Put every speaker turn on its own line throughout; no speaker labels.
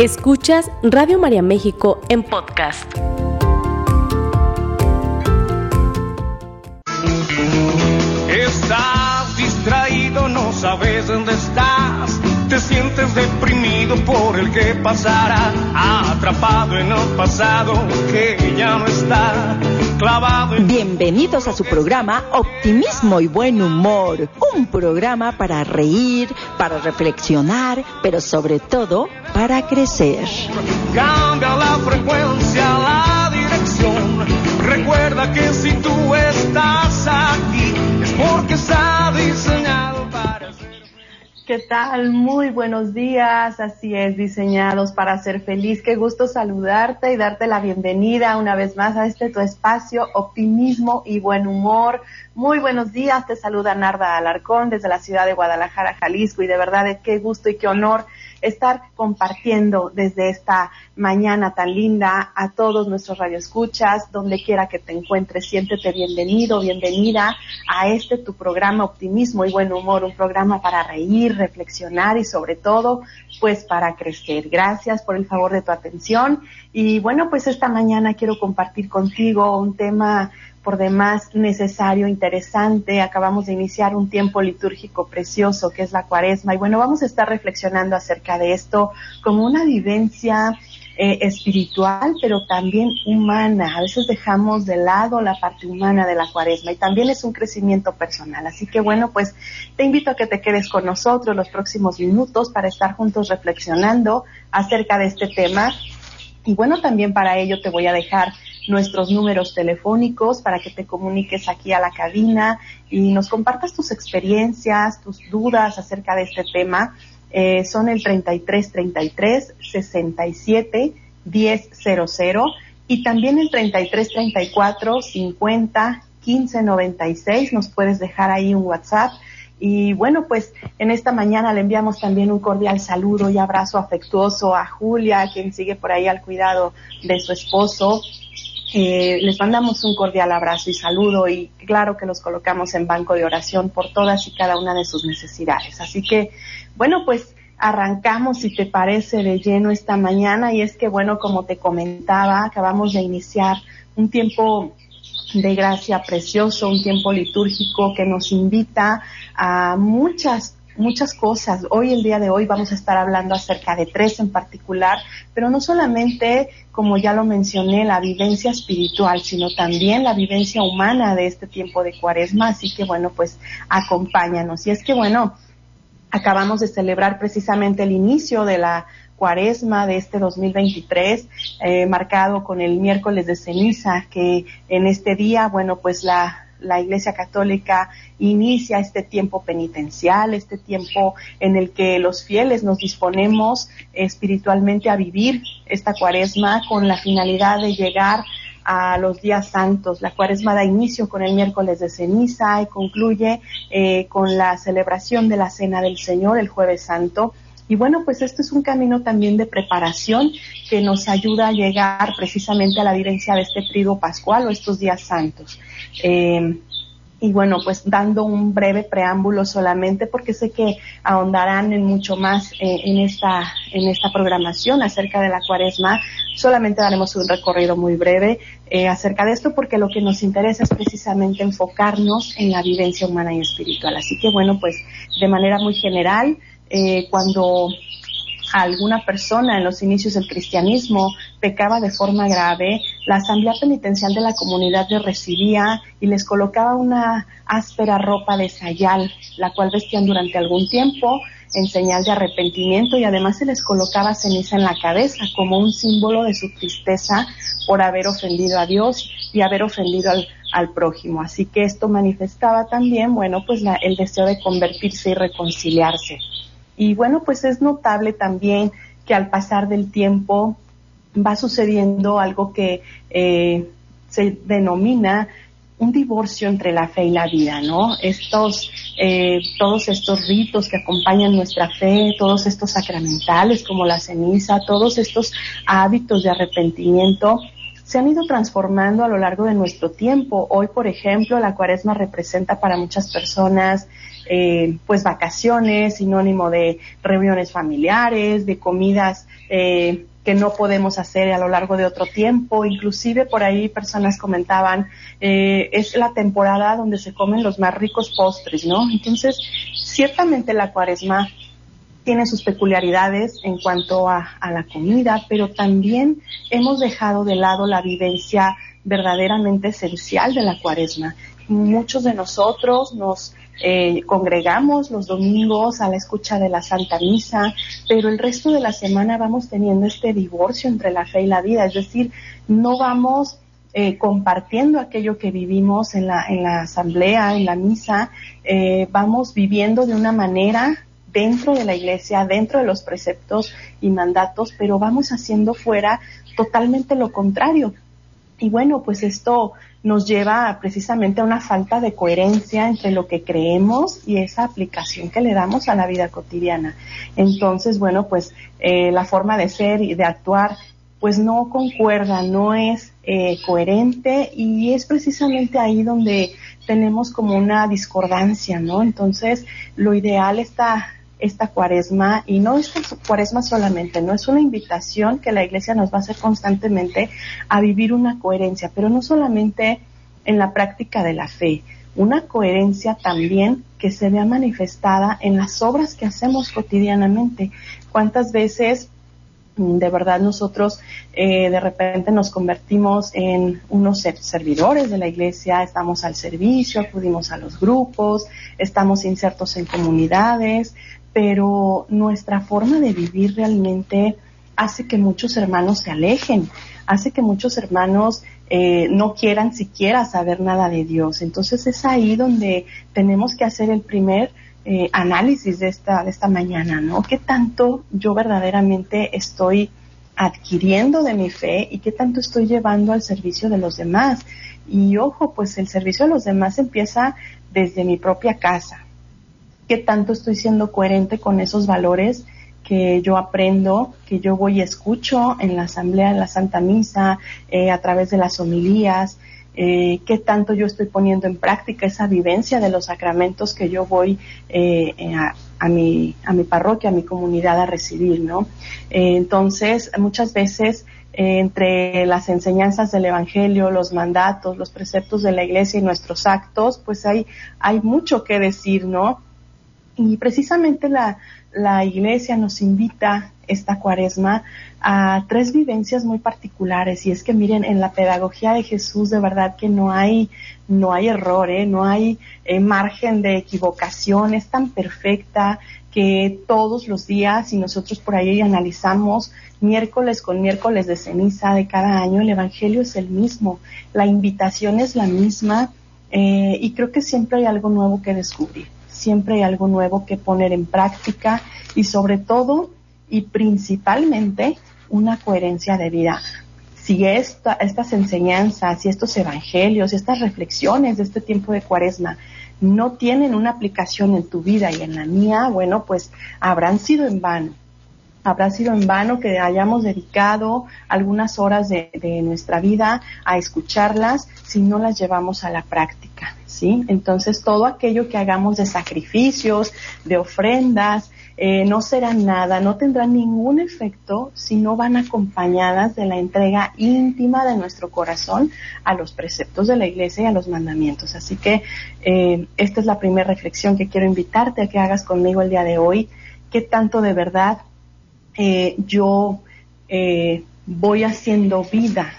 Escuchas Radio María México en podcast.
Estás distraído, no sabes dónde estás. Te sientes deprimido por el que pasará, atrapado en el pasado que ya no está. Clavado en...
Bienvenidos a su programa Optimismo y Buen Humor, un programa para reír, para reflexionar, pero sobre todo para crecer.
Cambia la frecuencia, la dirección. Recuerda que si tú estás aquí
¿Qué tal? Muy buenos días. Así es, diseñados para ser feliz. Qué gusto saludarte y darte la bienvenida una vez más a este tu espacio, optimismo y buen humor. Muy buenos días. Te saluda Narda Alarcón desde la ciudad de Guadalajara, Jalisco. Y de verdad, qué gusto y qué honor estar compartiendo desde esta mañana tan linda a todos nuestros radioescuchas, donde quiera que te encuentres, siéntete bienvenido, bienvenida a este tu programa Optimismo y Buen Humor, un programa para reír, reflexionar y sobre todo, pues para crecer. Gracias por el favor de tu atención y bueno, pues esta mañana quiero compartir contigo un tema por demás necesario, interesante. Acabamos de iniciar un tiempo litúrgico precioso que es la cuaresma y bueno, vamos a estar reflexionando acerca de esto como una vivencia eh, espiritual, pero también humana. A veces dejamos de lado la parte humana de la cuaresma y también es un crecimiento personal. Así que bueno, pues te invito a que te quedes con nosotros los próximos minutos para estar juntos reflexionando acerca de este tema. Y bueno, también para ello te voy a dejar nuestros números telefónicos para que te comuniques aquí a la cabina y nos compartas tus experiencias, tus dudas acerca de este tema. Eh, son el 33 33 67 1000 y también el 33 34 50 15 96. Nos puedes dejar ahí un WhatsApp. Y bueno, pues en esta mañana le enviamos también un cordial saludo y abrazo afectuoso a Julia, quien sigue por ahí al cuidado de su esposo, eh, les mandamos un cordial abrazo y saludo y claro que los colocamos en banco de oración por todas y cada una de sus necesidades. Así que, bueno, pues arrancamos, si te parece, de lleno esta mañana y es que, bueno, como te comentaba, acabamos de iniciar un tiempo de gracia precioso, un tiempo litúrgico que nos invita a muchas muchas cosas. Hoy, el día de hoy, vamos a estar hablando acerca de tres en particular, pero no solamente, como ya lo mencioné, la vivencia espiritual, sino también la vivencia humana de este tiempo de cuaresma. Así que, bueno, pues acompáñanos. Y es que, bueno, acabamos de celebrar precisamente el inicio de la cuaresma de este 2023, eh, marcado con el miércoles de ceniza, que en este día, bueno, pues la, la Iglesia Católica inicia este tiempo penitencial, este tiempo en el que los fieles nos disponemos espiritualmente a vivir esta cuaresma con la finalidad de llegar a los días santos. La cuaresma da inicio con el miércoles de ceniza y concluye eh, con la celebración de la Cena del Señor el jueves santo. Y bueno, pues esto es un camino también de preparación que nos ayuda a llegar precisamente a la vivencia de este trigo pascual o estos días santos. Eh, y bueno, pues dando un breve preámbulo solamente porque sé que ahondarán en mucho más eh, en esta en esta programación acerca de la cuaresma. Solamente daremos un recorrido muy breve eh, acerca de esto porque lo que nos interesa es precisamente enfocarnos en la vivencia humana y espiritual. Así que bueno, pues de manera muy general, eh, cuando alguna persona en los inicios del cristianismo pecaba de forma grave, la asamblea penitencial de la comunidad les recibía y les colocaba una áspera ropa de sayal, la cual vestían durante algún tiempo en señal de arrepentimiento y además se les colocaba ceniza en la cabeza como un símbolo de su tristeza por haber ofendido a Dios y haber ofendido al, al prójimo. Así que esto manifestaba también, bueno, pues la, el deseo de convertirse y reconciliarse. Y bueno, pues es notable también que al pasar del tiempo va sucediendo algo que eh, se denomina un divorcio entre la fe y la vida, ¿no? Estos, eh, todos estos ritos que acompañan nuestra fe, todos estos sacramentales como la ceniza, todos estos hábitos de arrepentimiento, se han ido transformando a lo largo de nuestro tiempo. Hoy, por ejemplo, la cuaresma representa para muchas personas eh, pues vacaciones, sinónimo de reuniones familiares, de comidas eh, que no podemos hacer a lo largo de otro tiempo. Inclusive por ahí personas comentaban, eh, es la temporada donde se comen los más ricos postres, ¿no? Entonces, ciertamente la cuaresma tiene sus peculiaridades en cuanto a, a, la comida, pero también hemos dejado de lado la vivencia verdaderamente esencial de la cuaresma. Muchos de nosotros nos eh, congregamos los domingos a la escucha de la Santa Misa, pero el resto de la semana vamos teniendo este divorcio entre la fe y la vida, es decir, no vamos eh, compartiendo aquello que vivimos en la, en la asamblea, en la misa, eh, vamos viviendo de una manera dentro de la iglesia, dentro de los preceptos y mandatos, pero vamos haciendo fuera totalmente lo contrario. Y bueno, pues esto nos lleva precisamente a una falta de coherencia entre lo que creemos y esa aplicación que le damos a la vida cotidiana. Entonces, bueno, pues eh, la forma de ser y de actuar pues no concuerda, no es eh, coherente y es precisamente ahí donde tenemos como una discordancia, ¿no? Entonces, lo ideal está esta cuaresma y no esta cuaresma solamente, no es una invitación que la iglesia nos va a hacer constantemente a vivir una coherencia, pero no solamente en la práctica de la fe, una coherencia también que se vea manifestada en las obras que hacemos cotidianamente. ¿Cuántas veces mm, de verdad nosotros eh, de repente nos convertimos en unos servidores de la iglesia, estamos al servicio, acudimos a los grupos, estamos insertos en comunidades, pero nuestra forma de vivir realmente hace que muchos hermanos se alejen, hace que muchos hermanos eh, no quieran siquiera saber nada de Dios. Entonces es ahí donde tenemos que hacer el primer eh, análisis de esta, de esta mañana, ¿no? ¿Qué tanto yo verdaderamente estoy adquiriendo de mi fe y qué tanto estoy llevando al servicio de los demás? Y ojo, pues el servicio de los demás empieza desde mi propia casa, qué tanto estoy siendo coherente con esos valores que yo aprendo, que yo voy y escucho en la asamblea, en la Santa Misa, eh, a través de las homilías, eh, qué tanto yo estoy poniendo en práctica esa vivencia de los sacramentos que yo voy eh, a, mi, a mi parroquia, a mi comunidad a recibir, ¿no? entonces, muchas veces entre las enseñanzas del Evangelio, los mandatos, los preceptos de la Iglesia y nuestros actos, pues hay, hay mucho que decir, ¿no? Y precisamente la, la iglesia nos invita esta cuaresma a tres vivencias muy particulares. Y es que miren en la pedagogía de Jesús de verdad que no hay no hay error ¿eh? no hay eh, margen de equivocación. Es tan perfecta que todos los días y nosotros por ahí analizamos miércoles con miércoles de ceniza de cada año el evangelio es el mismo la invitación es la misma eh, y creo que siempre hay algo nuevo que descubrir siempre hay algo nuevo que poner en práctica y sobre todo y principalmente una coherencia de vida. Si esta, estas enseñanzas y estos evangelios, estas reflexiones de este tiempo de cuaresma no tienen una aplicación en tu vida y en la mía, bueno, pues habrán sido en vano. Habrá sido en vano que hayamos dedicado algunas horas de, nuestra vida a escucharlas si no las llevamos a la práctica. ¿sí? Entonces todo aquello que hagamos de sacrificios, de ofrendas, eh, no será nada, no tendrán ningún efecto si no van acompañadas de la entrega íntima de nuestro corazón a los preceptos de la iglesia y a los mandamientos. Así que eh, esta es la primera reflexión que quiero invitarte a que hagas conmigo el día de hoy. ¿Qué tanto de verdad eh, yo voy haciendo vida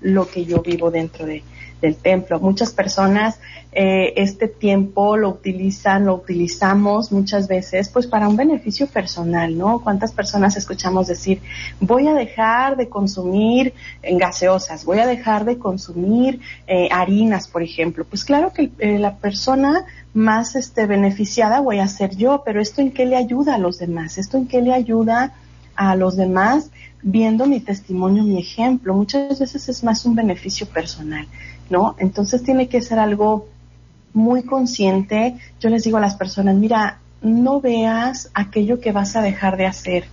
lo que yo vivo dentro de, del templo. Muchas personas eh, este tiempo lo utilizan, lo utilizamos muchas veces pues para un beneficio personal, ¿no? ¿Cuántas personas escuchamos decir, voy a dejar de consumir gaseosas, voy a dejar de consumir eh, harinas, por ejemplo? Pues claro que eh, la persona más este, beneficiada voy a ser yo, pero ¿esto en qué le ayuda a los demás? ¿Esto en qué le ayuda a los demás viendo mi testimonio, mi ejemplo? Muchas veces es más un beneficio personal. ¿no? Entonces tiene que ser algo muy consciente. Yo les digo a las personas, mira, no veas aquello que vas a dejar de hacer,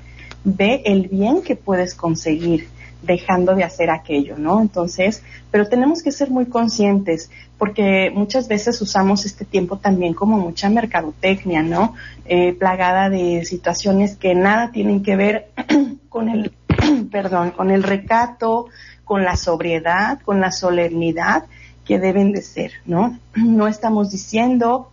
ve el bien que puedes conseguir. Dejando de hacer aquello, ¿no? Entonces, pero tenemos que ser muy conscientes porque muchas veces usamos este tiempo también como mucha mercadotecnia, ¿no? Eh, plagada de situaciones que nada tienen que ver con el, perdón, con el recato, con la sobriedad, con la solemnidad que deben de ser, ¿no? No estamos diciendo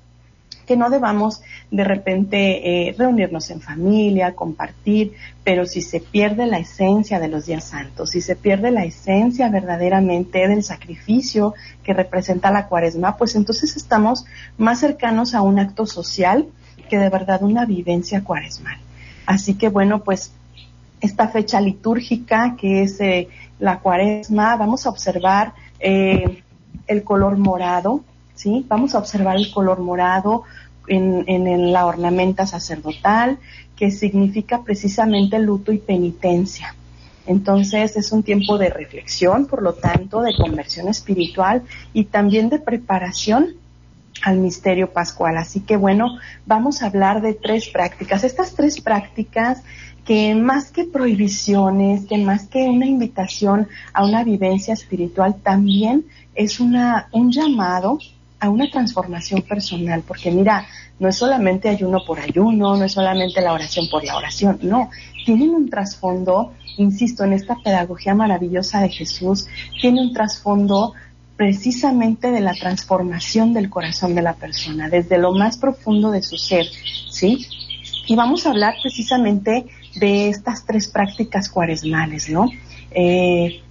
que no debamos de repente eh, reunirnos en familia, compartir, pero si se pierde la esencia de los días santos, si se pierde la esencia verdaderamente del sacrificio que representa la cuaresma, pues entonces estamos más cercanos a un acto social que de verdad una vivencia cuaresmal. Así que bueno, pues esta fecha litúrgica que es eh, la cuaresma, vamos a observar eh, el color morado, ¿sí? Vamos a observar el color morado en, la ornamenta sacerdotal, que significa precisamente luto y penitencia. Entonces es un tiempo de reflexión, por lo tanto, de conversión espiritual y también de preparación al misterio pascual. Así que bueno, vamos a hablar de tres prácticas. Estas tres prácticas que más que prohibiciones, que más que una invitación a una vivencia espiritual, también es una, un llamado a una transformación personal, porque mira, no es solamente ayuno por ayuno, no es solamente la oración por la oración, no, tienen un trasfondo, insisto, en esta pedagogía maravillosa de Jesús, tiene un trasfondo precisamente de la transformación del corazón de la persona, desde lo más profundo de su ser, ¿sí? Y vamos a hablar precisamente de estas tres prácticas cuaresmales, ¿no? Eh,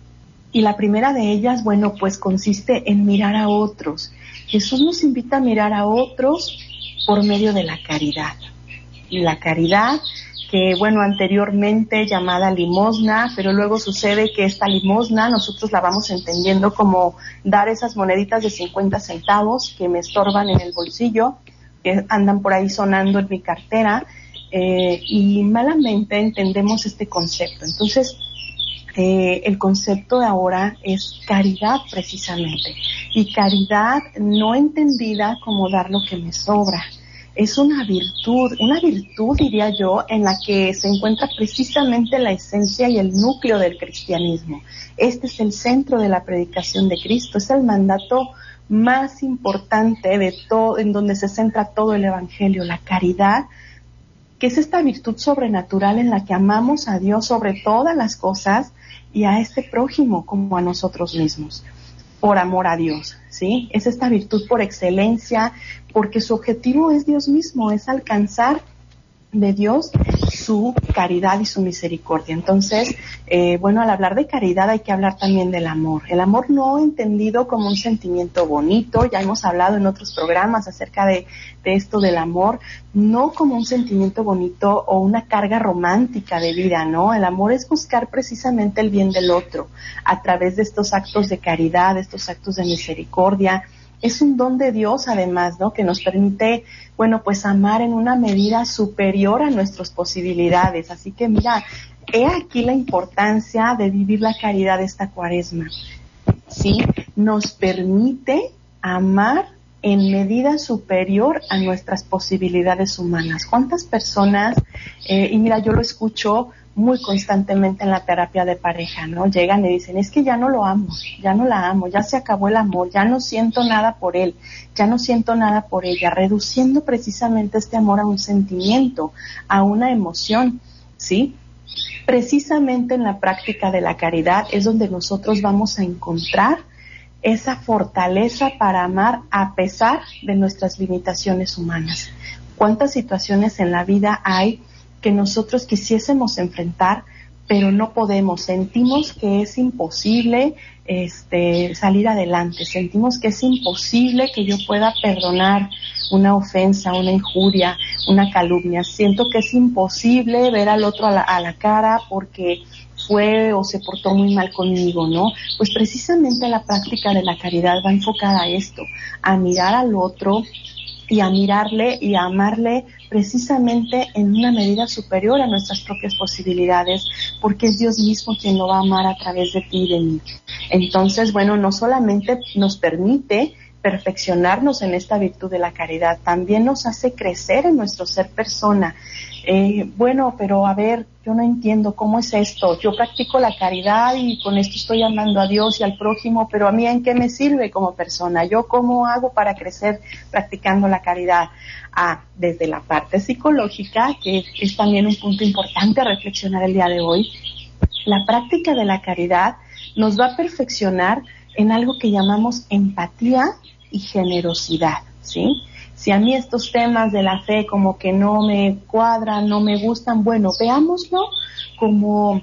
y la primera de ellas, bueno, pues consiste en mirar a otros, Jesús nos invita a mirar a otros por medio de la caridad. La caridad que, bueno, anteriormente llamada limosna, pero luego sucede que esta limosna nosotros la vamos entendiendo como dar esas moneditas de 50 centavos que me estorban en el bolsillo, que andan por ahí sonando en mi cartera, eh, y malamente entendemos este concepto. Entonces, eh, el concepto de ahora es caridad precisamente. Y caridad no entendida como dar lo que me sobra. Es una virtud, una virtud diría yo, en la que se encuentra precisamente la esencia y el núcleo del cristianismo. Este es el centro de la predicación de Cristo, es el mandato más importante de todo, en donde se centra todo el Evangelio, la caridad, que es esta virtud sobrenatural en la que amamos a Dios sobre todas las cosas y a este prójimo como a nosotros mismos, por amor a Dios, ¿sí? Es esta virtud por excelencia, porque su objetivo es Dios mismo, es alcanzar de Dios su caridad y su misericordia. Entonces, eh, bueno, al hablar de caridad hay que hablar también del amor. El amor no entendido como un sentimiento bonito, ya hemos hablado en otros programas acerca de, de esto del amor, no como un sentimiento bonito o una carga romántica de vida, ¿no? El amor es buscar precisamente el bien del otro a través de estos actos de caridad, estos actos de misericordia, es un don de Dios además, ¿no? Que nos permite, bueno, pues amar en una medida superior a nuestras posibilidades. Así que mira, he aquí la importancia de vivir la caridad esta cuaresma. ¿Sí? Nos permite amar en medida superior a nuestras posibilidades humanas. ¿Cuántas personas, eh, y mira, yo lo escucho muy constantemente en la terapia de pareja, ¿no? Llegan y dicen, es que ya no lo amo, ya no la amo, ya se acabó el amor, ya no siento nada por él, ya no siento nada por ella, reduciendo precisamente este amor a un sentimiento, a una emoción, ¿sí? Precisamente en la práctica de la caridad es donde nosotros vamos a encontrar esa fortaleza para amar a pesar de nuestras limitaciones humanas. ¿Cuántas situaciones en la vida hay que nosotros quisiésemos enfrentar, pero no podemos. Sentimos que es imposible este, salir adelante, sentimos que es imposible que yo pueda perdonar una ofensa, una injuria, una calumnia. Siento que es imposible ver al otro a la, a la cara porque fue o se portó muy mal conmigo, ¿no? Pues precisamente la práctica de la caridad va enfocada a esto, a mirar al otro y a mirarle y a amarle precisamente en una medida superior a nuestras propias posibilidades, porque es Dios mismo quien lo va a amar a través de ti y de mí. Entonces, bueno, no solamente nos permite perfeccionarnos en esta virtud de la caridad, también nos hace crecer en nuestro ser persona. Eh, bueno, pero a ver, yo no entiendo cómo es esto. Yo practico la caridad y con esto estoy amando a Dios y al prójimo, pero a mí en qué me sirve como persona? ¿Yo cómo hago para crecer practicando la caridad? Ah, desde la parte psicológica, que es también un punto importante a reflexionar el día de hoy, la práctica de la caridad nos va a perfeccionar en algo que llamamos empatía y generosidad, ¿sí? Si a mí estos temas de la fe como que no me cuadran, no me gustan, bueno, veámoslo como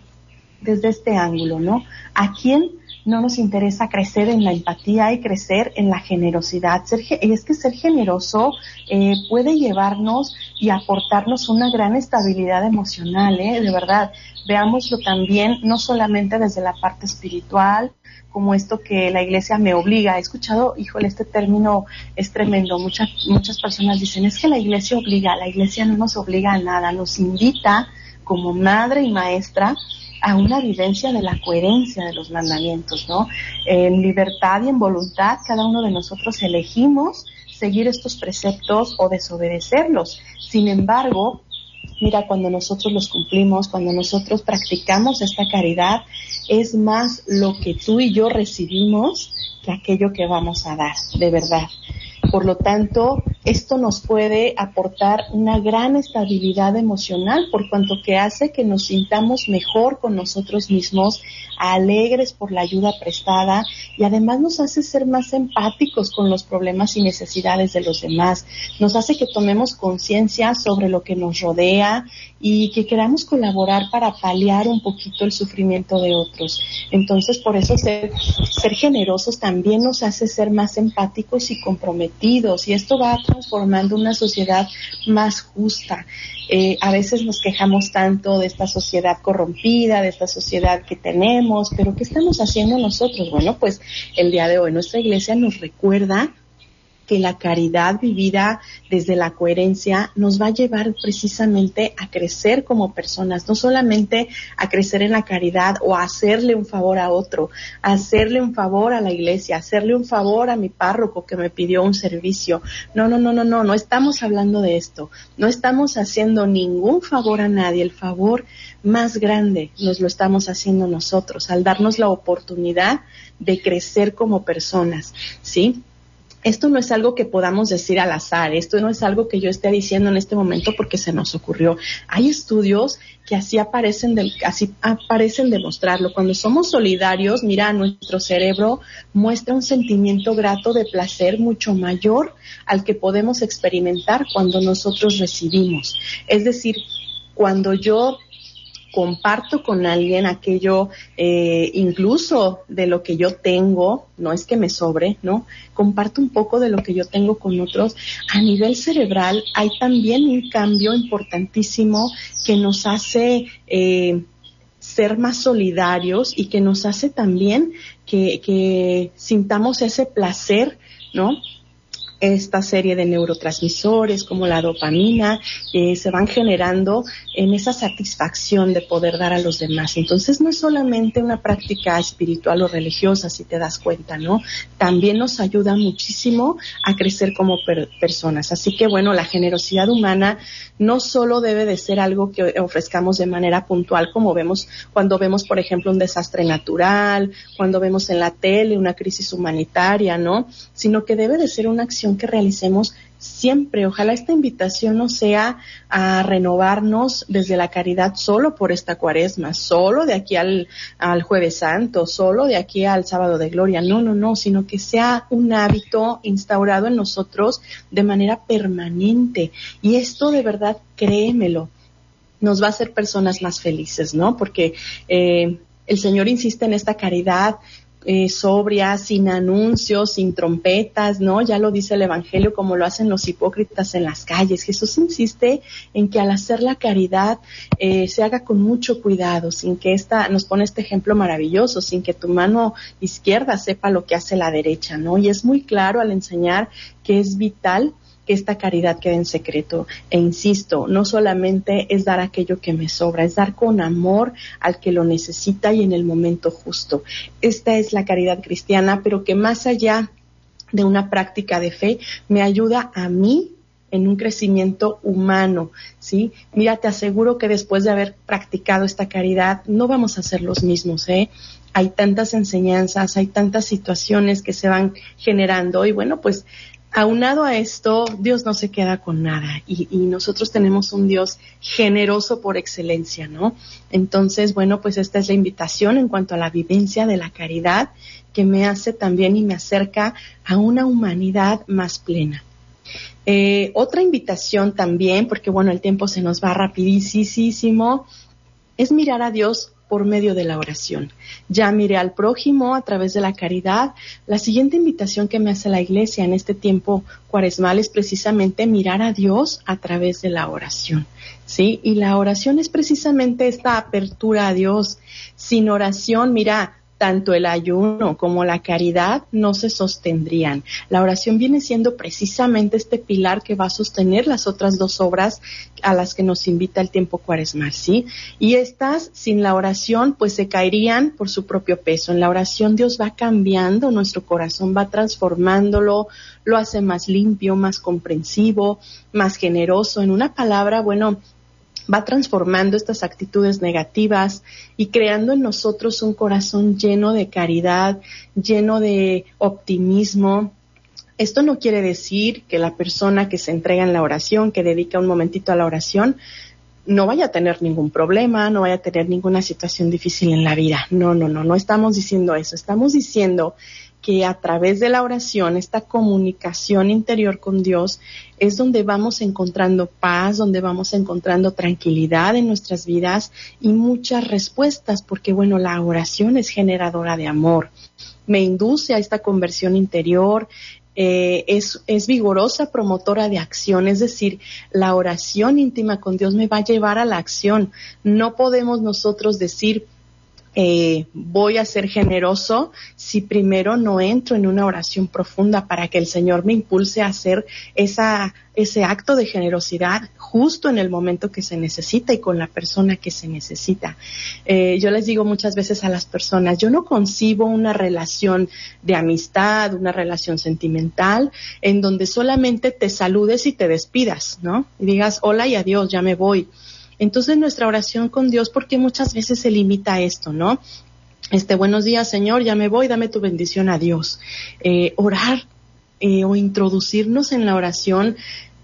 desde este ángulo, ¿no? ¿A quién no nos interesa crecer en la empatía y crecer en la generosidad? Ser, es que ser generoso eh, puede llevarnos y aportarnos una gran estabilidad emocional, ¿eh? De verdad, veámoslo también no solamente desde la parte espiritual, como esto que la iglesia me obliga. He escuchado, híjole, este término es tremendo. Muchas, muchas personas dicen, es que la iglesia obliga, la iglesia no nos obliga a nada, nos invita como madre y maestra a una vivencia de la coherencia de los mandamientos, ¿no? En libertad y en voluntad, cada uno de nosotros elegimos seguir estos preceptos o desobedecerlos. Sin embargo, mira, cuando nosotros los cumplimos, cuando nosotros practicamos esta caridad, es más lo que tú y yo recibimos que aquello que vamos a dar, de verdad. Por lo tanto, esto nos puede aportar una gran estabilidad emocional por cuanto que hace que nos sintamos mejor con nosotros mismos, alegres por la ayuda prestada y además nos hace ser más empáticos con los problemas y necesidades de los demás. Nos hace que tomemos conciencia sobre lo que nos rodea y que queramos colaborar para paliar un poquito el sufrimiento de otros. Entonces, por eso ser, generosos también nos hace ser más empáticos y comprometidos y esto va transformando una sociedad más justa. Eh, a veces nos quejamos tanto de esta sociedad corrompida, de esta sociedad que tenemos, pero ¿qué estamos haciendo nosotros? Bueno, pues el día de hoy nuestra iglesia nos recuerda que la caridad vivida desde la coherencia nos va a llevar precisamente a crecer como personas, no solamente a crecer en la caridad o a hacerle un favor a otro, a hacerle un favor a la iglesia, hacerle un favor a mi párroco que me pidió un servicio. No, no, no, no, no, no estamos hablando de esto. No estamos haciendo ningún favor a nadie. El favor más grande nos lo estamos haciendo nosotros al darnos la oportunidad de crecer como personas, ¿sí? Esto no es algo que podamos decir al azar, esto no es algo que yo esté diciendo en este momento porque se nos ocurrió. Hay estudios que así aparecen, de, así aparecen demostrarlo. Cuando somos solidarios, mira, nuestro cerebro muestra un sentimiento grato de placer mucho mayor al que podemos experimentar cuando nosotros recibimos. Es decir, cuando yo comparto con alguien aquello, eh, incluso de lo que yo tengo, no es que me sobre, ¿no? Comparto un poco de lo que yo tengo con otros. A nivel cerebral hay también un cambio importantísimo que nos hace eh, ser más solidarios y que nos hace también que, que sintamos ese placer, ¿no? Esta serie de neurotransmisores como la dopamina eh, se van generando en esa satisfacción de poder dar a los demás. Entonces no es solamente una práctica espiritual o religiosa, si te das cuenta, ¿no? También nos ayuda muchísimo a crecer como personas. Así que bueno, la generosidad humana no solo debe de ser algo que ofrezcamos de manera puntual, como vemos cuando vemos, por ejemplo, un desastre natural, cuando vemos en la tele una crisis humanitaria, ¿no? Sino que debe de ser una acción que realicemos siempre. Ojalá esta invitación no sea a renovarnos desde la caridad solo por esta cuaresma, solo de aquí al, al jueves santo, solo de aquí al sábado de gloria. No, no, no, sino que sea un hábito instaurado en nosotros de manera permanente. Y esto de verdad, créemelo, nos va a hacer personas más felices, ¿no? Porque eh, el Señor insiste en esta caridad eh, sobria, sin anuncios, sin trompetas, ¿no? Ya lo dice el Evangelio como lo hacen los hipócritas en las calles. Jesús insiste en que al hacer la caridad eh, se haga con mucho cuidado, sin que esta, nos pone este ejemplo maravilloso, sin que tu mano izquierda sepa lo que hace la derecha, ¿no? Y es muy claro al enseñar que es vital que esta caridad quede en secreto. E insisto, no solamente es dar aquello que me sobra, es dar con amor al que lo necesita y en el momento justo. Esta es la caridad cristiana, pero que más allá de una práctica de fe, me ayuda a mí en un crecimiento humano, ¿sí? Mira, te aseguro que después de haber practicado esta caridad, no vamos a ser los mismos, ¿eh? Hay tantas enseñanzas, hay tantas situaciones que se van generando y bueno, pues aunado a esto, Dios no se queda con nada y, nosotros tenemos un Dios generoso por excelencia, ¿no? Entonces, bueno, pues esta es la invitación en cuanto a la vivencia de la caridad que me hace también y me acerca a una humanidad más plena. Eh, otra invitación también, porque bueno, el tiempo se nos va rapidísimo, es mirar a Dios por medio de la oración. Ya miré al prójimo a través de la caridad. La siguiente invitación que me hace la iglesia en este tiempo cuaresmal es precisamente mirar a Dios a través de la oración. ¿Sí? Y la oración es precisamente esta apertura a Dios. Sin oración, mira, tanto el ayuno como la caridad no se sostendrían. La oración viene siendo precisamente este pilar que va a sostener las otras dos obras a las que nos invita el tiempo cuaresmal, ¿sí? Y estas, sin la oración, pues se caerían por su propio peso. En la oración Dios va cambiando nuestro corazón, va transformándolo, lo hace más limpio, más comprensivo, más generoso. En una palabra, bueno, va transformando estas actitudes negativas y creando en nosotros un corazón lleno de caridad, lleno de optimismo. Esto no quiere decir que la persona que se entrega en la oración, que dedica un momentito a la oración, no vaya a tener ningún problema, no vaya a tener ninguna situación difícil en la vida. No, no, no, no estamos diciendo eso. Estamos diciendo que a través de la oración, esta comunicación interior con Dios, es donde vamos encontrando paz, donde vamos encontrando tranquilidad en nuestras vidas y muchas respuestas, porque bueno, la oración es generadora de amor, me induce a esta conversión interior, eh, es, es vigorosa promotora de acción, es decir, la oración íntima con Dios me va a llevar a la acción. No podemos nosotros decir, eh, voy a ser generoso si primero no entro en una oración profunda para que el Señor me impulse a hacer esa, ese acto de generosidad justo en el momento que se necesita y con la persona que se necesita. Eh, yo les digo muchas veces a las personas, yo no concibo una relación de amistad, una relación sentimental, en donde solamente te saludes y te despidas, ¿no? Y digas hola y adiós, ya me voy entonces nuestra oración con Dios, porque muchas veces se limita a esto, ¿no? Este, buenos días, Señor, ya me voy, dame tu bendición a Dios. Eh, orar eh, o introducirnos en la oración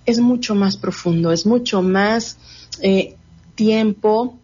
es mucho más profundo, es mucho más eh, tiempo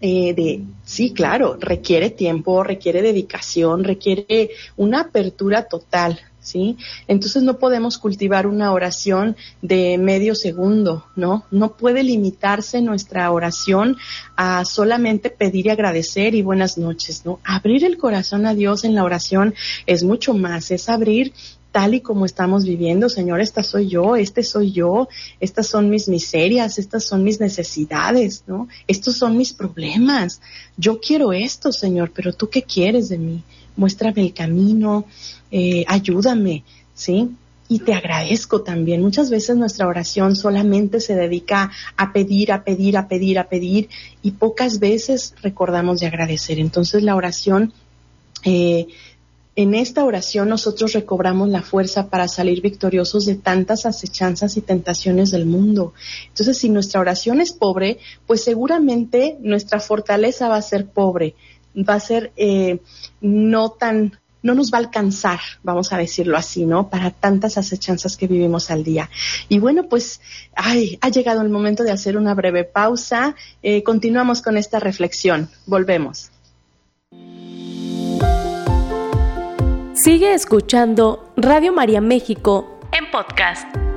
de, sí, claro, requiere tiempo, requiere dedicación, requiere una apertura total ¿sí? Entonces no podemos cultivar una oración de medio segundo, ¿no? No puede limitarse nuestra oración a solamente pedir y agradecer y buenas noches, ¿no? Abrir el corazón a Dios en la oración es mucho más, es abrir tal y como estamos viviendo, Señor, esta soy yo, este soy yo, estas son mis miserias, estas son mis necesidades, ¿no? Estos son mis problemas. Yo quiero esto, Señor, pero tú qué quieres de mí? Muéstrame el camino, eh, ayúdame, ¿sí? Y te agradezco también. Muchas veces nuestra oración solamente se dedica a pedir, a pedir, a pedir, a pedir y pocas veces recordamos de agradecer. Entonces la oración, eh, en esta oración nosotros recobramos la fuerza para salir victoriosos de tantas acechanzas y tentaciones del mundo. Entonces si nuestra oración es pobre, pues seguramente nuestra fortaleza va a ser pobre, va a ser eh, no tan no nos va a alcanzar, vamos a decirlo así, ¿no? Para tantas acechanzas que vivimos al día. Y bueno, pues ay, ha llegado el momento de hacer una breve pausa. Eh, continuamos con esta reflexión. Volvemos.
Sigue escuchando Radio María México en podcast.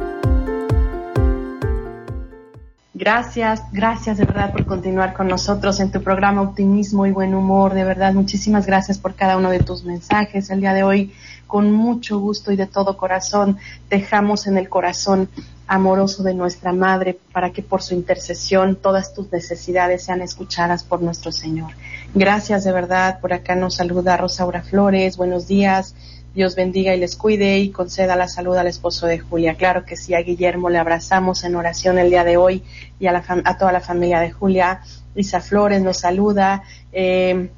Gracias, gracias de verdad por continuar con nosotros en tu programa Optimismo y Buen Humor. De verdad, muchísimas gracias por cada uno de tus mensajes. El día de hoy, con mucho gusto y de todo corazón, dejamos en el corazón amoroso de nuestra Madre para que por su intercesión todas tus necesidades sean escuchadas por nuestro Señor. Gracias de verdad. Por acá nos saluda Rosaura Flores. Buenos días. Dios bendiga y les cuide y conceda la salud al esposo de Julia. Claro que sí, a Guillermo le abrazamos en oración el día de hoy y a, a toda la familia de Julia. Isa Flores nos saluda. Eh,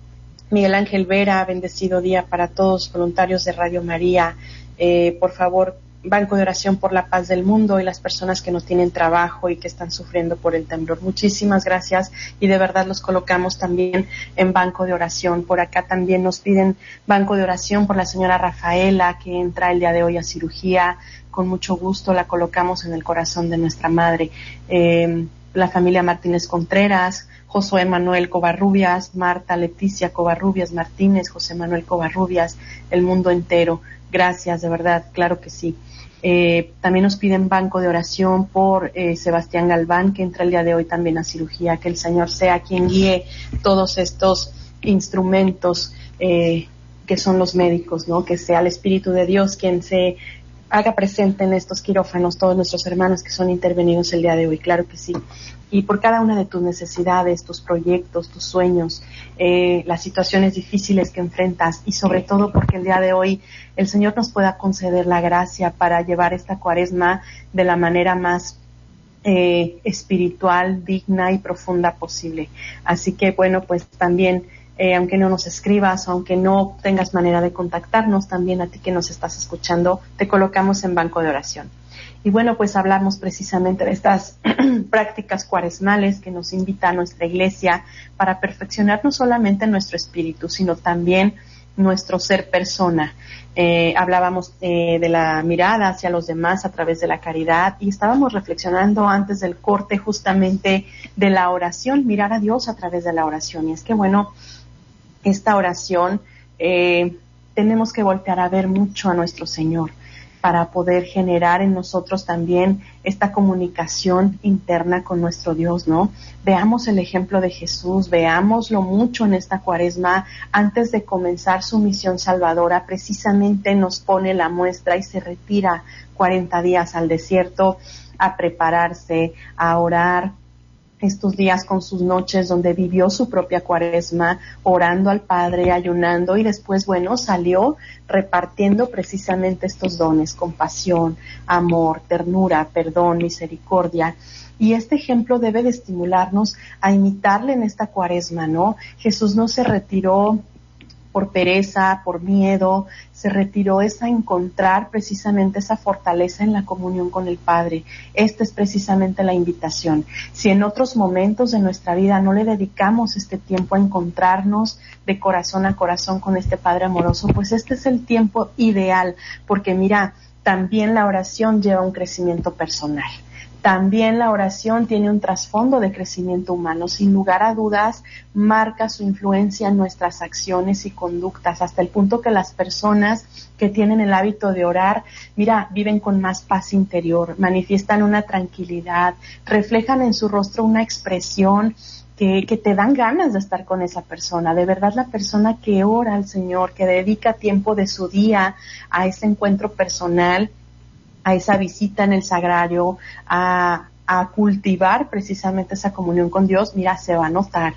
Miguel Ángel Vera, bendecido día para todos voluntarios de Radio María. Eh, por favor, Banco de Oración por la Paz del Mundo y las personas que no tienen trabajo y que están sufriendo por el temblor. Muchísimas gracias y de verdad los colocamos también en Banco de Oración. Por acá también nos piden Banco de Oración por la señora Rafaela que entra el día de hoy a cirugía. Con mucho gusto la colocamos en el corazón de nuestra madre. Eh, la familia Martínez Contreras, Josué Manuel Covarrubias, Marta Leticia Covarrubias Martínez, José Manuel Covarrubias, el mundo entero. Gracias, de verdad, claro que sí. Eh, también nos piden banco de oración por eh, Sebastián Galván, que entra el día de hoy también a cirugía, que el Señor sea quien guíe todos estos instrumentos eh, que son los médicos, ¿no? Que sea el Espíritu de Dios quien se haga presente en estos quirófanos, todos nuestros hermanos que son intervenidos el día de hoy, claro que sí. Y por cada una de tus necesidades, tus proyectos, tus sueños, eh, las situaciones difíciles que enfrentas y sobre todo porque el día de hoy el Señor nos pueda conceder la gracia para llevar esta cuaresma de la manera más eh, espiritual, digna y profunda posible. Así que bueno, pues también eh, aunque no nos escribas aunque no tengas manera de contactarnos, también a ti que nos estás escuchando, te colocamos en banco de oración. Y bueno, pues hablamos precisamente de estas prácticas cuaresmales que nos invita a nuestra iglesia para perfeccionar no solamente nuestro espíritu, sino también nuestro ser persona. Eh, hablábamos eh, de la mirada hacia los demás a través de la caridad y estábamos reflexionando antes del corte justamente de la oración, mirar a Dios a través de la oración. Y es que bueno, esta oración, eh, tenemos que voltear a ver mucho a nuestro Señor para poder generar en nosotros también esta comunicación interna con nuestro Dios, ¿no? Veamos el ejemplo de Jesús, veámoslo mucho en esta cuaresma. Antes de comenzar su misión salvadora, precisamente nos pone la muestra y se retira 40 días al desierto a prepararse, a orar, estos días con sus noches donde vivió su propia cuaresma, orando al Padre, ayunando y después, bueno, salió repartiendo precisamente estos dones, compasión, amor, ternura, perdón, misericordia. Y este ejemplo debe de estimularnos a imitarle en esta cuaresma, ¿no? Jesús no se retiró por pereza, por miedo, se retiró es a encontrar precisamente esa fortaleza en la comunión con el Padre. Esta es precisamente la invitación. Si en otros momentos de nuestra vida no le dedicamos este tiempo a encontrarnos de corazón a corazón con este Padre amoroso, pues este es el tiempo ideal, porque mira, también la oración lleva un crecimiento personal. También la oración tiene un trasfondo de crecimiento humano. Sin lugar a dudas, marca su influencia en nuestras acciones y conductas, hasta el punto que las personas que tienen el hábito de orar, mira, viven con más paz interior, manifiestan una tranquilidad, reflejan en su rostro una expresión que, que, te dan ganas de estar con esa persona. De verdad, la persona que ora al Señor, que dedica tiempo de su día a ese encuentro personal, a esa visita en el sagrario, a, cultivar precisamente esa comunión con Dios, mira, se va a notar,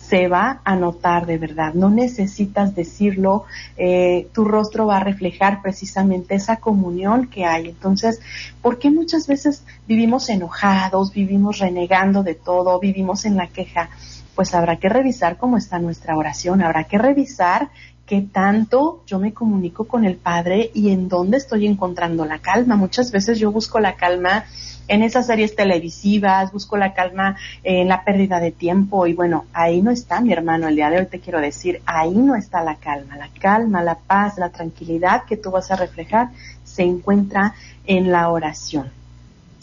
se va a notar de verdad. No necesitas decirlo, eh, tu rostro va a reflejar precisamente esa comunión que hay. Entonces, ¿por qué muchas veces vivimos enojados, vivimos renegando de todo, vivimos en la queja? Pues habrá que revisar cómo está nuestra oración, habrá que revisar qué tanto yo me comunico con el Padre y en dónde estoy encontrando la calma. Muchas veces yo busco la calma en esas series televisivas, busco la calma en la pérdida de tiempo y bueno, ahí no está mi hermano, el día de hoy te quiero decir, ahí no está la calma, la calma, la paz, la tranquilidad que tú vas a reflejar se encuentra en la oración.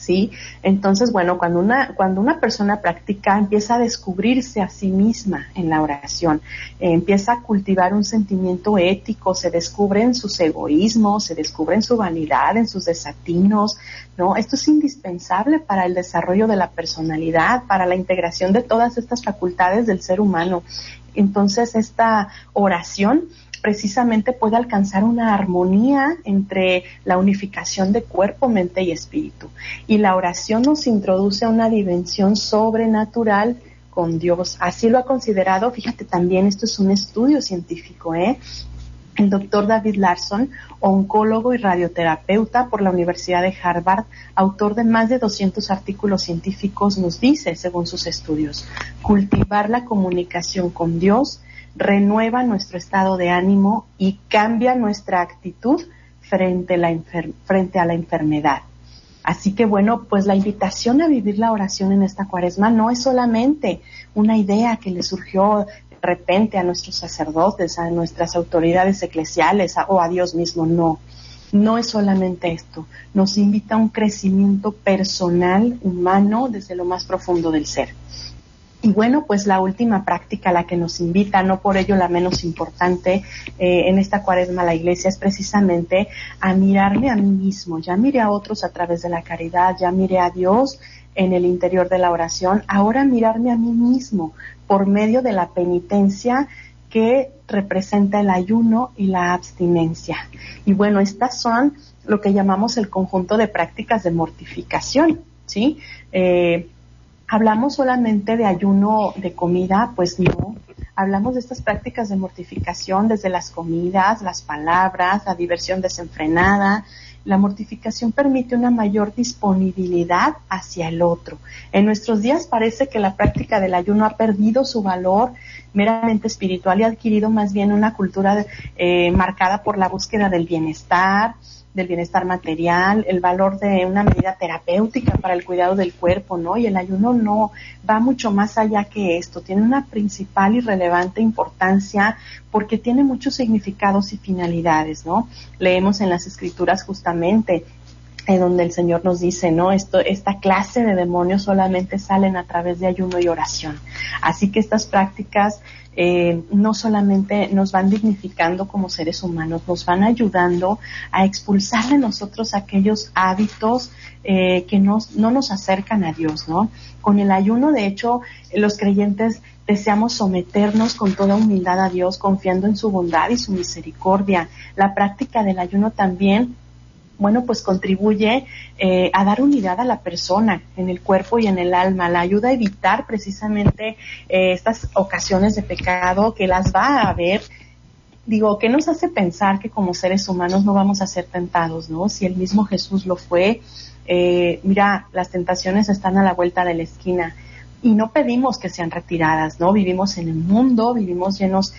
¿Sí? Entonces, bueno, cuando una, cuando una persona practica, empieza a descubrirse a sí misma en la oración, eh, empieza a cultivar un sentimiento ético, se descubre en sus egoísmos, se descubre en su vanidad, en sus desatinos, ¿no? Esto es indispensable para el desarrollo de la personalidad, para la integración de todas estas facultades del ser humano. Entonces, esta oración precisamente puede alcanzar una armonía entre la unificación de cuerpo, mente y espíritu. Y la oración nos introduce a una dimensión sobrenatural con Dios. Así lo ha considerado, fíjate también, esto es un estudio científico, ¿eh? El doctor David Larson, oncólogo y radioterapeuta por la Universidad de Harvard, autor de más de 200 artículos científicos, nos dice, según sus estudios, cultivar la comunicación con Dios renueva nuestro estado de ánimo y cambia nuestra actitud frente, la frente a la enfermedad. Así que bueno, pues la invitación a vivir la oración en esta cuaresma no es solamente una idea que le surgió de repente a nuestros sacerdotes, a nuestras autoridades eclesiales o a Dios mismo, no. No es solamente esto, nos invita a un crecimiento personal, humano, desde lo más profundo del ser. Y bueno, pues la última práctica a la que nos invita, no por ello la menos importante eh, en esta cuaresma la iglesia, es precisamente a mirarme a mí mismo. Ya miré a otros a través de la caridad, ya miré a Dios en el interior de la oración, ahora mirarme a mí mismo por medio de la penitencia que representa el ayuno y la abstinencia. Y bueno, estas son lo que llamamos el conjunto de prácticas de mortificación, ¿sí? Eh, ¿Hablamos solamente de ayuno de comida? Pues no. Hablamos de estas prácticas de mortificación desde las comidas, las palabras, la diversión desenfrenada. La mortificación permite una mayor disponibilidad hacia el otro. En nuestros días parece que la práctica del ayuno ha perdido su valor meramente espiritual y ha adquirido más bien una cultura eh, marcada por la búsqueda del bienestar, del bienestar material, el valor de una medida terapéutica para el cuidado del cuerpo, ¿no? Y el ayuno no va mucho más allá que esto, tiene una principal y relevante importancia porque tiene muchos significados y finalidades, ¿no? Leemos en las escrituras justamente en donde el Señor nos dice, ¿no? Esto, esta clase de demonios solamente salen a través de ayuno y oración. Así que estas prácticas eh, no solamente nos van dignificando como seres humanos, nos van ayudando a expulsar de nosotros aquellos hábitos eh, que nos, no nos acercan a Dios, ¿no? Con el ayuno, de hecho, los creyentes deseamos someternos con toda humildad a Dios, confiando en su bondad y su misericordia. La práctica del ayuno también bueno, pues contribuye eh, a dar unidad a la persona en el cuerpo y en el alma, la ayuda a evitar precisamente eh, estas ocasiones de pecado que las va a haber. Digo, ¿qué nos hace pensar que como seres humanos no vamos a ser tentados, no? Si el mismo Jesús lo fue, eh, mira, las tentaciones están a la vuelta de la esquina y no pedimos que sean retiradas, ¿no? Vivimos en el mundo, vivimos llenos,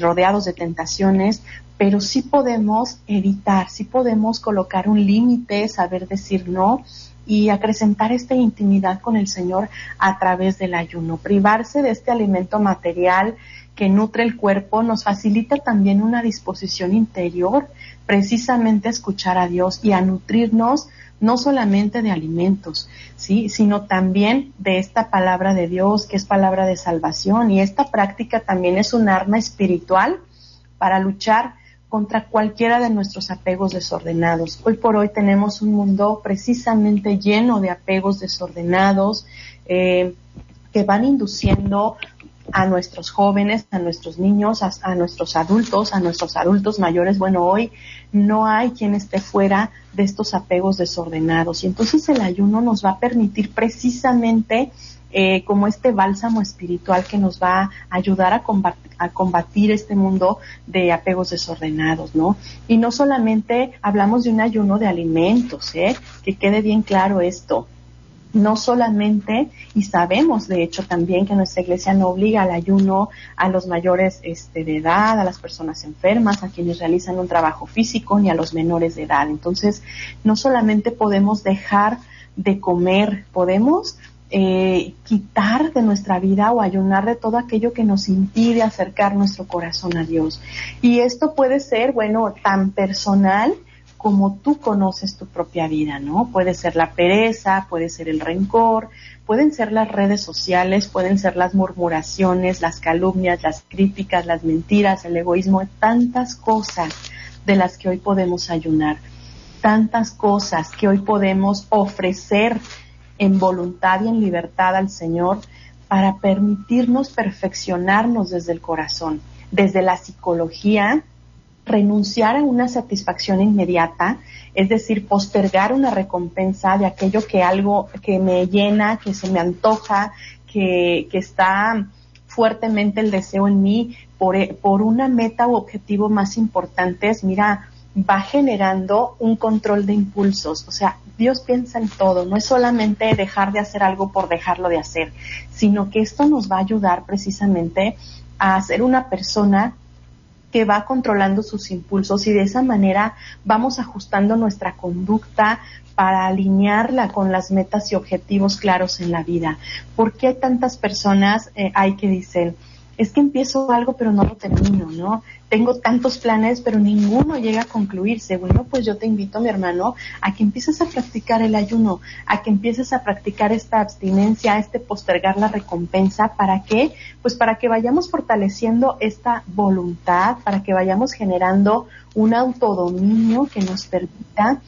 rodeados de tentaciones, pero sí podemos evitar, sí podemos colocar un límite, saber decir no y acrecentar esta intimidad con el Señor a través del ayuno. Privarse de este alimento material que nutre el cuerpo nos facilita también una disposición interior precisamente escuchar a Dios y a nutrirnos no solamente de alimentos, ¿sí? sino también de esta palabra de Dios que es palabra de salvación y esta práctica también es un arma espiritual para luchar contra cualquiera de nuestros apegos desordenados. Hoy por hoy tenemos un mundo precisamente lleno de apegos desordenados eh, que van induciendo a nuestros jóvenes, a nuestros niños, a, nuestros adultos, a nuestros adultos mayores. Bueno, hoy no hay quien esté fuera de estos apegos desordenados y entonces el ayuno nos va a permitir precisamente eh, como este bálsamo espiritual que nos va a ayudar a combatir, este mundo de apegos desordenados, ¿no? Y no solamente hablamos de un ayuno de alimentos, ¿eh? Que quede bien claro esto no solamente, y sabemos de hecho también que nuestra iglesia no obliga al ayuno a los mayores este, de edad, a las personas enfermas, a quienes realizan un trabajo físico, ni a los menores de edad. Entonces, no solamente podemos dejar de comer, podemos eh, quitar de nuestra vida o ayunar de todo aquello que nos impide acercar nuestro corazón a Dios. Y esto puede ser, bueno, tan personal como tú conoces tu propia vida, ¿no? Puede ser la pereza, puede ser el rencor, pueden ser las redes sociales, pueden ser las murmuraciones, las calumnias, las críticas, las mentiras, el egoísmo, tantas cosas de las que hoy podemos ayunar, tantas cosas que hoy podemos ofrecer en voluntad y en libertad al Señor para permitirnos perfeccionarnos desde el corazón, desde la psicología, renunciar a una satisfacción inmediata, es decir, postergar una recompensa de aquello que algo que me llena, que se me antoja, que, que está fuertemente el deseo en mí por, por una meta u objetivo más importantes, mira, va generando un control de impulsos. O sea, Dios piensa en todo, no es solamente dejar de hacer algo por dejarlo de hacer, sino que esto nos va a ayudar precisamente a ser una persona que va controlando sus impulsos y de esa manera vamos ajustando nuestra conducta para alinearla con las metas y objetivos claros en la vida. ¿Por qué tantas personas eh, hay que dicen, es que empiezo algo pero no lo termino, ¿no? Tengo tantos planes pero ninguno llega a concluirse. Bueno, pues yo te invito, mi hermano, a que empieces a practicar el ayuno, a que empieces a practicar esta abstinencia, este postergar la recompensa. ¿Para qué? Pues para que vayamos fortaleciendo esta voluntad, para que vayamos generando un autodominio que nos permita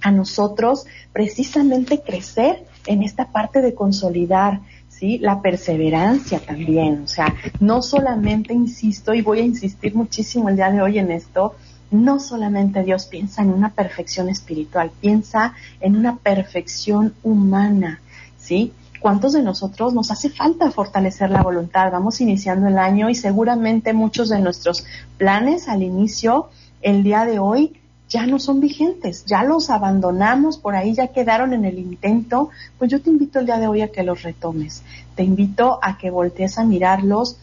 a nosotros precisamente crecer en esta parte de consolidar, ¿sí? La perseverancia también, o sea, no solamente insisto y voy a insistir muchísimo el día de hoy en esto, no solamente Dios piensa en una perfección espiritual, piensa en una perfección humana, ¿sí? ¿Cuántos de nosotros nos hace falta fortalecer la voluntad? Vamos iniciando el año y seguramente muchos de nuestros planes al inicio, el día de hoy, ya no son vigentes, ya los abandonamos, por ahí ya quedaron en el intento, pues yo te invito el día de hoy a que los retomes, te invito a que voltees a mirarlos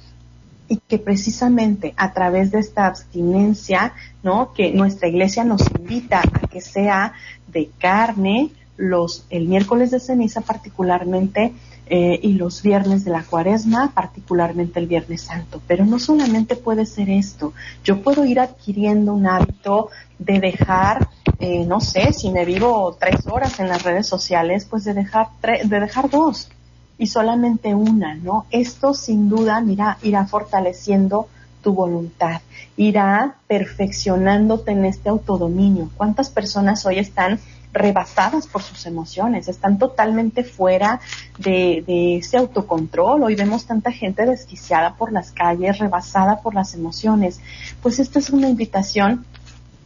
y que precisamente a través de esta abstinencia, ¿no? Que nuestra iglesia nos invita a que sea de carne, los, el miércoles de ceniza particularmente, eh, y los viernes de la cuaresma, particularmente el Viernes Santo. Pero no solamente puede ser esto, yo puedo ir adquiriendo un hábito de dejar, eh, no sé, si me vivo tres horas en las redes sociales, pues de dejar, de dejar dos y solamente una, ¿no? Esto sin duda, mira, irá fortaleciendo tu voluntad, irá perfeccionándote en este autodominio. ¿Cuántas personas hoy están rebasadas por sus emociones, están totalmente fuera de, ese autocontrol. Hoy vemos tanta gente desquiciada por las calles, rebasada por las emociones. Pues esta es una invitación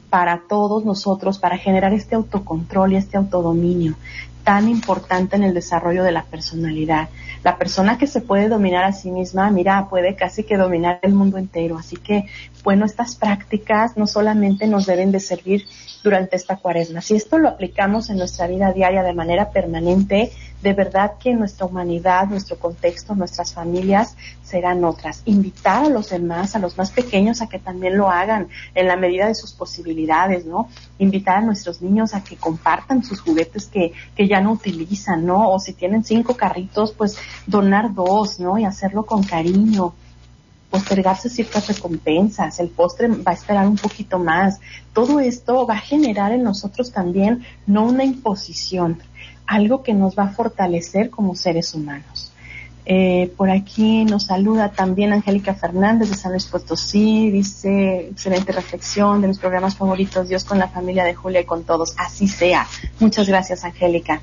para todos nosotros para generar este autocontrol y este autodominio tan importante en el desarrollo de la personalidad. La persona que se puede dominar a sí misma, mira, puede casi que dominar el mundo entero. Así que, bueno, estas prácticas no solamente nos deben de servir durante esta cuaresma. Si esto lo aplicamos en nuestra vida diaria de manera permanente, de verdad que nuestra humanidad, nuestro contexto, nuestras familias serán otras. Invitar a los demás, a los más pequeños, a que también lo hagan en la medida de sus posibilidades, ¿no? Invitar a nuestros niños a que compartan sus juguetes que, que ya no utilizan, ¿no? O si tienen cinco carritos, pues donar dos, ¿no? Y hacerlo con cariño postergarse ciertas recompensas, el postre va a esperar un poquito más. Todo esto va a generar en nosotros también no una imposición, algo que nos va a fortalecer como seres humanos. Eh, por aquí nos saluda también Angélica Fernández de San Luis Potosí, dice, excelente reflexión de mis programas favoritos, Dios con la familia de Julia y con todos, así sea. Muchas gracias Angélica.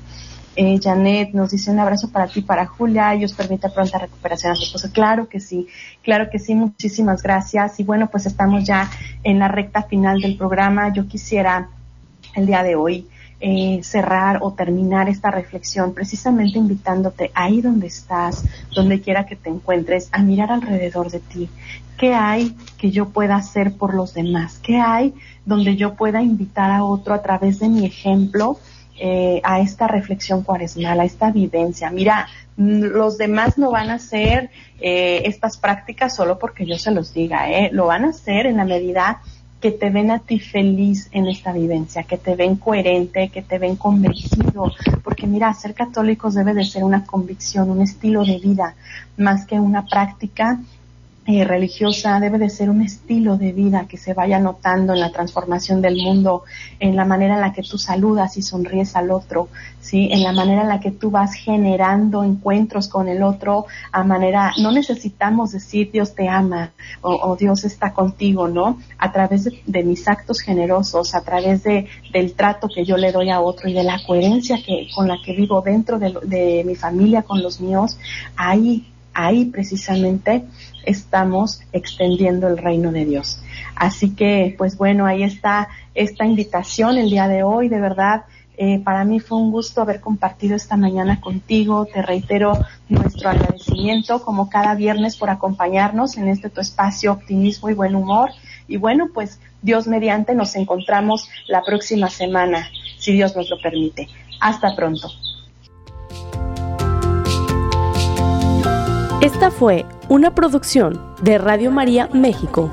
Eh, Janet nos dice un abrazo para ti, para Julia, y os permite pronta recuperación a su esposo. Claro que sí, claro que sí, muchísimas gracias. Y bueno, pues estamos ya en la recta final del programa. Yo quisiera el día de hoy eh, cerrar o terminar esta reflexión precisamente invitándote ahí donde estás, donde quiera que te encuentres, a mirar alrededor de ti. ¿Qué hay que yo pueda hacer por los demás? ¿Qué hay donde yo pueda invitar a otro a través de mi ejemplo? Eh, a esta reflexión cuaresmal, a esta vivencia. Mira, mm, los demás no van a hacer eh, estas prácticas solo porque yo se los diga, ¿eh? lo van a hacer en la medida que te ven a ti feliz en esta vivencia, que te ven coherente, que te ven convencido, porque mira, ser católicos debe de ser una convicción, un estilo de vida, más que una práctica eh, religiosa debe de ser un estilo de vida que se vaya notando en la transformación del mundo, en la manera en la que tú saludas y sonríes al otro, ¿sí? En la manera en la que tú vas generando encuentros con el otro a manera, no necesitamos decir Dios te ama o, Dios está contigo, ¿no? A través de, mis actos generosos, a través de, del trato que yo le doy a otro y de la coherencia que, con la que vivo dentro de, de mi familia con los míos, ahí, ahí precisamente estamos extendiendo el reino de Dios. Así que, pues bueno, ahí está esta invitación el día de hoy, de verdad. Eh, para mí fue un gusto haber compartido esta mañana contigo. Te reitero nuestro agradecimiento como cada viernes por acompañarnos en este tu espacio optimismo y buen humor. Y bueno, pues Dios mediante nos encontramos la próxima semana, si Dios nos lo permite. Hasta pronto.
Esta fue una producción de Radio María México.